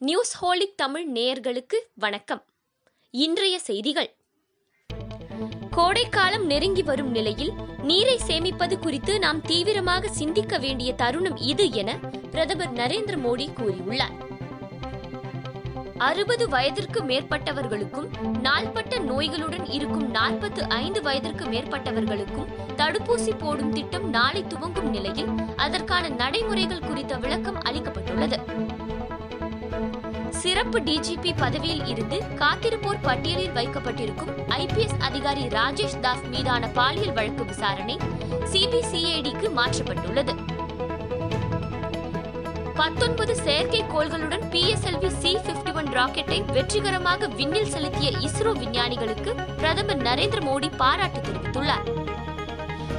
News holic Tamil நேயர்களுக்கு வணக்கம். இன்றைய செய்திகள். கோடைக்காலம் நெருங்கி வரும் நிலையில் நீரை சேமிப்பது குறித்து நாம் தீவிரமாக சிந்திக்க வேண்டிய தருணம் இது என பிரதமர் நரேந்திர மோடி கூறியுள்ளார். அறுபது வயதிற்கு மேற்பட்டவர்களுக்கும் நாள்பட்ட நோய்களுடன் இருக்கும் நாற்பத்து ஐந்து வயதிற்கு மேற்பட்டவர்களுக்கும் தடுப்பூசி போடும் திட்டம் நாளை துவங்கும் நிலையில் அதற்கான நடைமுறைகள் குறித்த விளக்கம் அளிக்கப்பட்டுள்ளது. சிறப்பு டிஜிபி பதவியில் இருந்து காத்திருப்போர் பட்டியலில் வைக்கப்பட்டிருக்கும் ஐபிஎஸ் அதிகாரி ராஜேஷ் தாஸ் மீதான பாலியல் வழக்கு விசாரணை சிபிசிஐடிக்கு மாற்றப்பட்டுள்ளது. பத்தொன்பது செயற்கைக்கோள்களுடன் பிஎஸ்எல்வி சி பிப்டி ஒன் ராக்கெட்டை வெற்றிகரமாக விண்ணில் செலுத்திய இஸ்ரோ விஞ்ஞானிகளுக்கு பிரதமர் நரேந்திர மோடி பாராட்டு தெரிவித்துள்ளார்.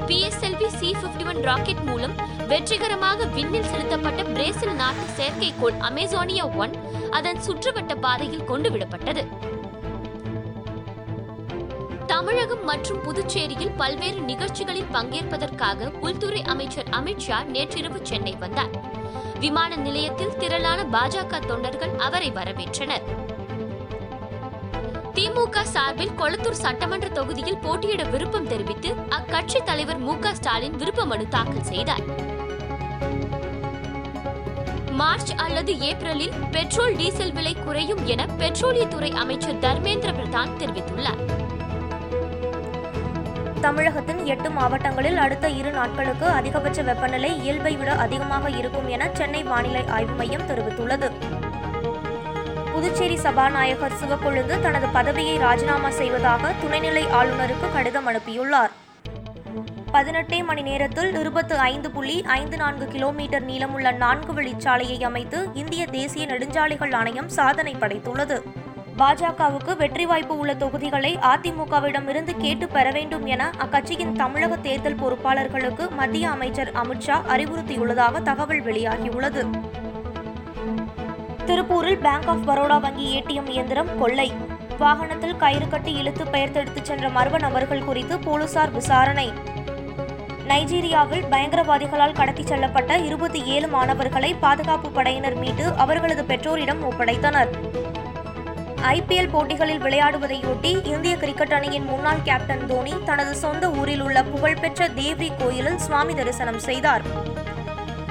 PSLV C fifty one rocket மூலம் வெற்றிகரமாக விண்ணில் செலுத்தப்பட்ட பிரேசில் நாட்டு செயற்கைக்கோள் அமேசானியா ஒன் அதன் சுற்றுவட்ட பாதையில் கொண்டுவிடப்பட்டது. தமிழகம் மற்றும் புதுச்சேரியில் பல்வேறு நிகழ்ச்சிகளில் பங்கேற்பதற்காக உள்துறை அமைச்சர் அமித்ஷா நேற்றிரவு சென்னை வந்தார். விமான நிலையத்தில் திரளான பாஜக தொண்டர்கள் அவரை வரவேற்றனர். திமுக சார்பில் கொளத்தூர் சட்டமன்ற தொகுதியில் போட்டியிட விருப்பம் தெரிவித்து அக்கட்சி தலைவர் மு க ஸ்டாலின் விருப்ப மனு தாக்கல் செய்தார். மார்ச் அல்லது ஏப்ரலில் பெட்ரோல் டீசல் விலை குறையும் என பெட்ரோலியத்துறை அமைச்சர் தர்மேந்திர பிரதான் தெரிவித்துள்ளார். தமிழகத்தின் எட்டு மாவட்டங்களில் அடுத்த இரு நாட்களுக்கு அதிகபட்ச வெப்பநிலை இயல்பை விட அதிகமாக இருக்கும் என சென்னை வானிலை ஆய்வு மையம் தெரிவித்துள்ளது. புதுச்சேரி சபாநாயகர் சிவக்கொழுந்து தனது பதவியை ராஜினாமா செய்வதாக துணைநிலை ஆளுநருக்கு கடிதம் அனுப்பியுள்ளார். பதினெட்டே மணி நேரத்தில் இருபத்து ஐந்து புள்ளி ஐந்து நான்கு கிலோமீட்டர் நீளமுள்ள நான்கு வழிச்சாலையை அமைத்து இந்திய தேசிய நெடுஞ்சாலைகள் ஆணையம் சாதனை படைத்துள்ளது. பாஜகவுக்கு வெற்றி வாய்ப்பு உள்ள தொகுதிகளை அதிமுகவிடம் இருந்து கேட்டு பெற வேண்டும் என அக்கட்சியின் தமிழக தேர்தல் பொறுப்பாளர்களுக்கு மத்திய அமைச்சர் அமித்ஷா அறிவுறுத்தியுள்ளதாக தகவல் வெளியாகியுள்ளது. திருப்பூரில் பேங்க் ஆஃப் பரோடா வங்கி ஏடிஎம் இயந்திரம் கொள்ளை. வாகனத்தில் கயிறு கட்டி இழுத்து பெயர்த்தெடுத்துச் சென்ற மர்ம நபர்கள் குறித்து போலீசார் விசாரணை. நைஜீரியாவில் பயங்கரவாதிகளால் கடத்திச் செல்லப்பட்ட இருபத்தி ஏழு மாணவர்களை பாதுகாப்பு படையினர் மீட்டு அவர்களது பெற்றோரிடம் ஒப்படைத்தனர். ஐபிஎல் போட்டிகளில் விளையாடுவதையொட்டி இந்திய கிரிக்கெட் அணியின் முன்னாள் கேப்டன் தோனி தனது சொந்த ஊரில் உள்ள புகழ்பெற்ற தேவி கோயிலில் சுவாமி தரிசனம் செய்தார்.